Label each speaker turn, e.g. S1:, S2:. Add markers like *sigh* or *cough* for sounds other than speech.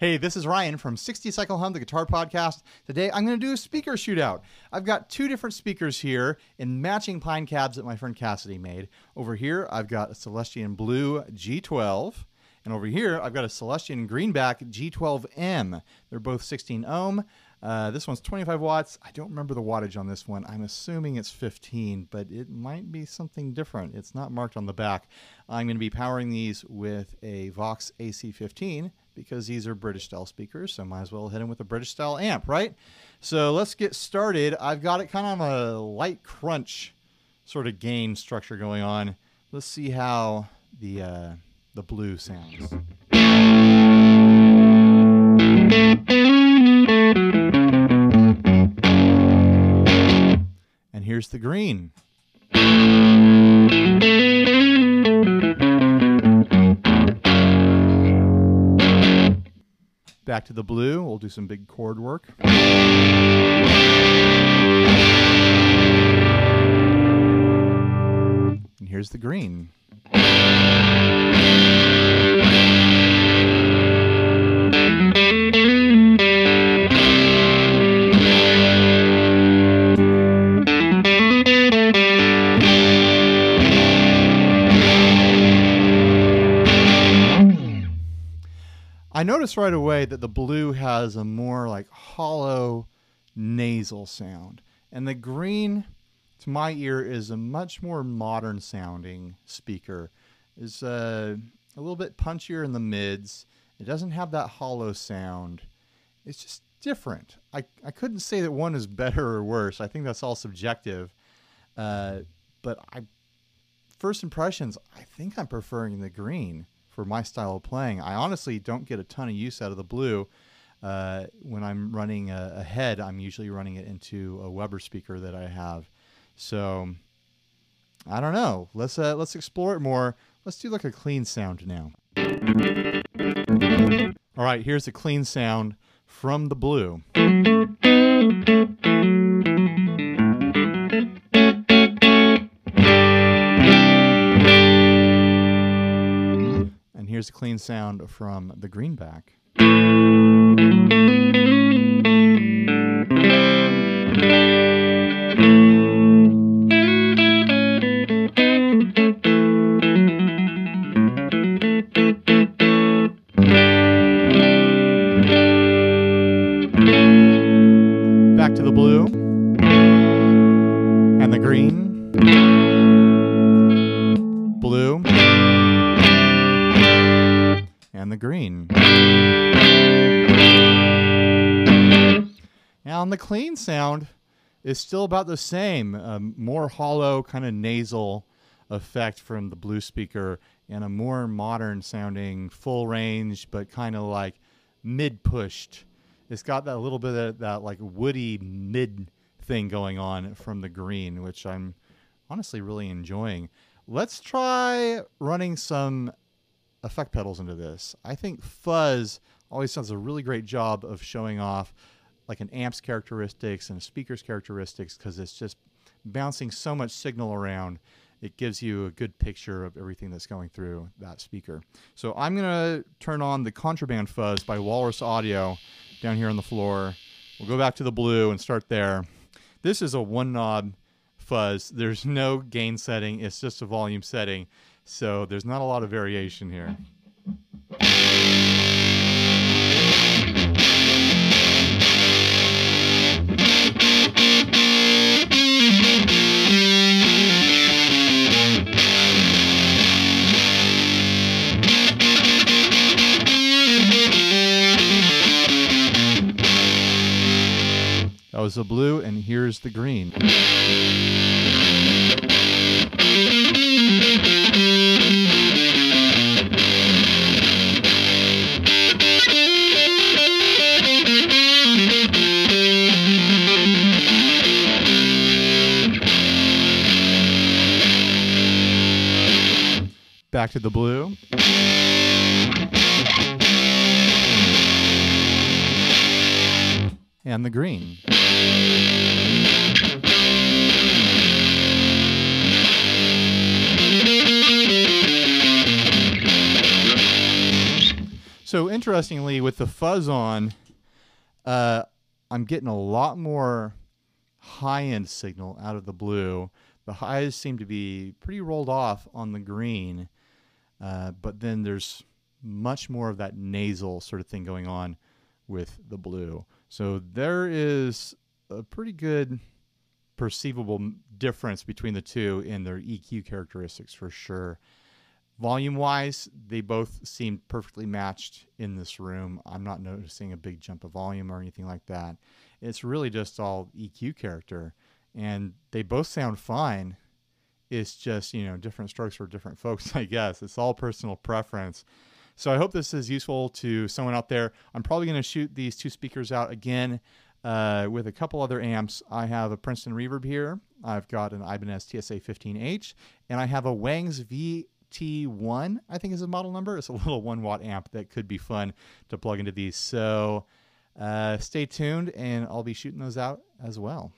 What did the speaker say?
S1: Hey, this is Ryan from 60 Cycle Hum, the guitar podcast. Today I'm going to do a speaker shootout. I've got two different speakers here in matching pine cabs that my friend Cassidy made. Over here, I've got a Celestion Blue G12, and over here, I've got a Celestion Greenback G12M. They're both 16 ohm. Uh, this one's 25 watts. I don't remember the wattage on this one. I'm assuming it's 15, but it might be something different. It's not marked on the back. I'm going to be powering these with a Vox AC15 because these are British style speakers, so might as well hit them with a British style amp, right? So let's get started. I've got it kind of on a light crunch sort of gain structure going on. Let's see how the uh, the blue sounds. Here's the green. Back to the blue. We'll do some big chord work. And here's the green. I noticed right away that the blue has a more like hollow nasal sound, and the green, to my ear, is a much more modern sounding speaker. It's uh, a little bit punchier in the mids. It doesn't have that hollow sound. It's just different. I, I couldn't say that one is better or worse. I think that's all subjective. Uh, but I, first impressions, I think I'm preferring the green for my style of playing. I honestly don't get a ton of use out of the blue. Uh, when I'm running a, a, head, I'm usually running it into a Weber speaker that I have. So I don't know. Let's uh, let's explore it more. Let's do like a clean sound now. All right, here's a clean sound from the blue. Here's a clean sound from the greenback. Back to the blue and the green. The green. Now, on the clean sound, is still about the same. More hollow, kind of nasal effect from the blue speaker, and a more modern sounding, full range, but kind of like mid pushed. It's got that little bit of that like woody mid thing going on from the green, which I'm honestly really enjoying. Let's try running some effect pedals into this. I think fuzz always does a really great job of showing off like an amp's characteristics and a speaker's characteristics because it's just bouncing so much signal around. It gives you a good picture of everything that's going through that speaker. So I'm going to turn on the Contraband Fuzz by Walrus Audio down here on the floor. We'll go back to the blue and start there. This is a one knob fuzz. There's no gain setting, it's just a volume setting. So there's not a lot of variation here. That was the blue, and here's the green. Back to the blue. And the green. So interestingly, with the fuzz on, uh, I'm getting a lot more high end signal out of the blue. The highs seem to be pretty rolled off on the green, uh, but then there's much more of that nasal sort of thing going on with the blue. So there is a pretty good perceivable difference between the two in their EQ characteristics for sure. Volume wise, they both seem perfectly matched in this room. I'm not noticing a big jump of volume or anything like that. It's really just all EQ character, and they both sound fine. It's just, you know, different strokes for different *laughs* folks, I guess. It's all personal preference. So I hope this is useful to someone out there. I'm probably going to shoot these two speakers out again uh, with a couple other amps. I have a Princeton Reverb here. I've got an Ibanez TSA 15H, and I have a Wangs V T1, I think is the model number. It's a *laughs* little one watt amp that could be fun to plug into these. So uh, stay tuned and I'll be shooting those out as well.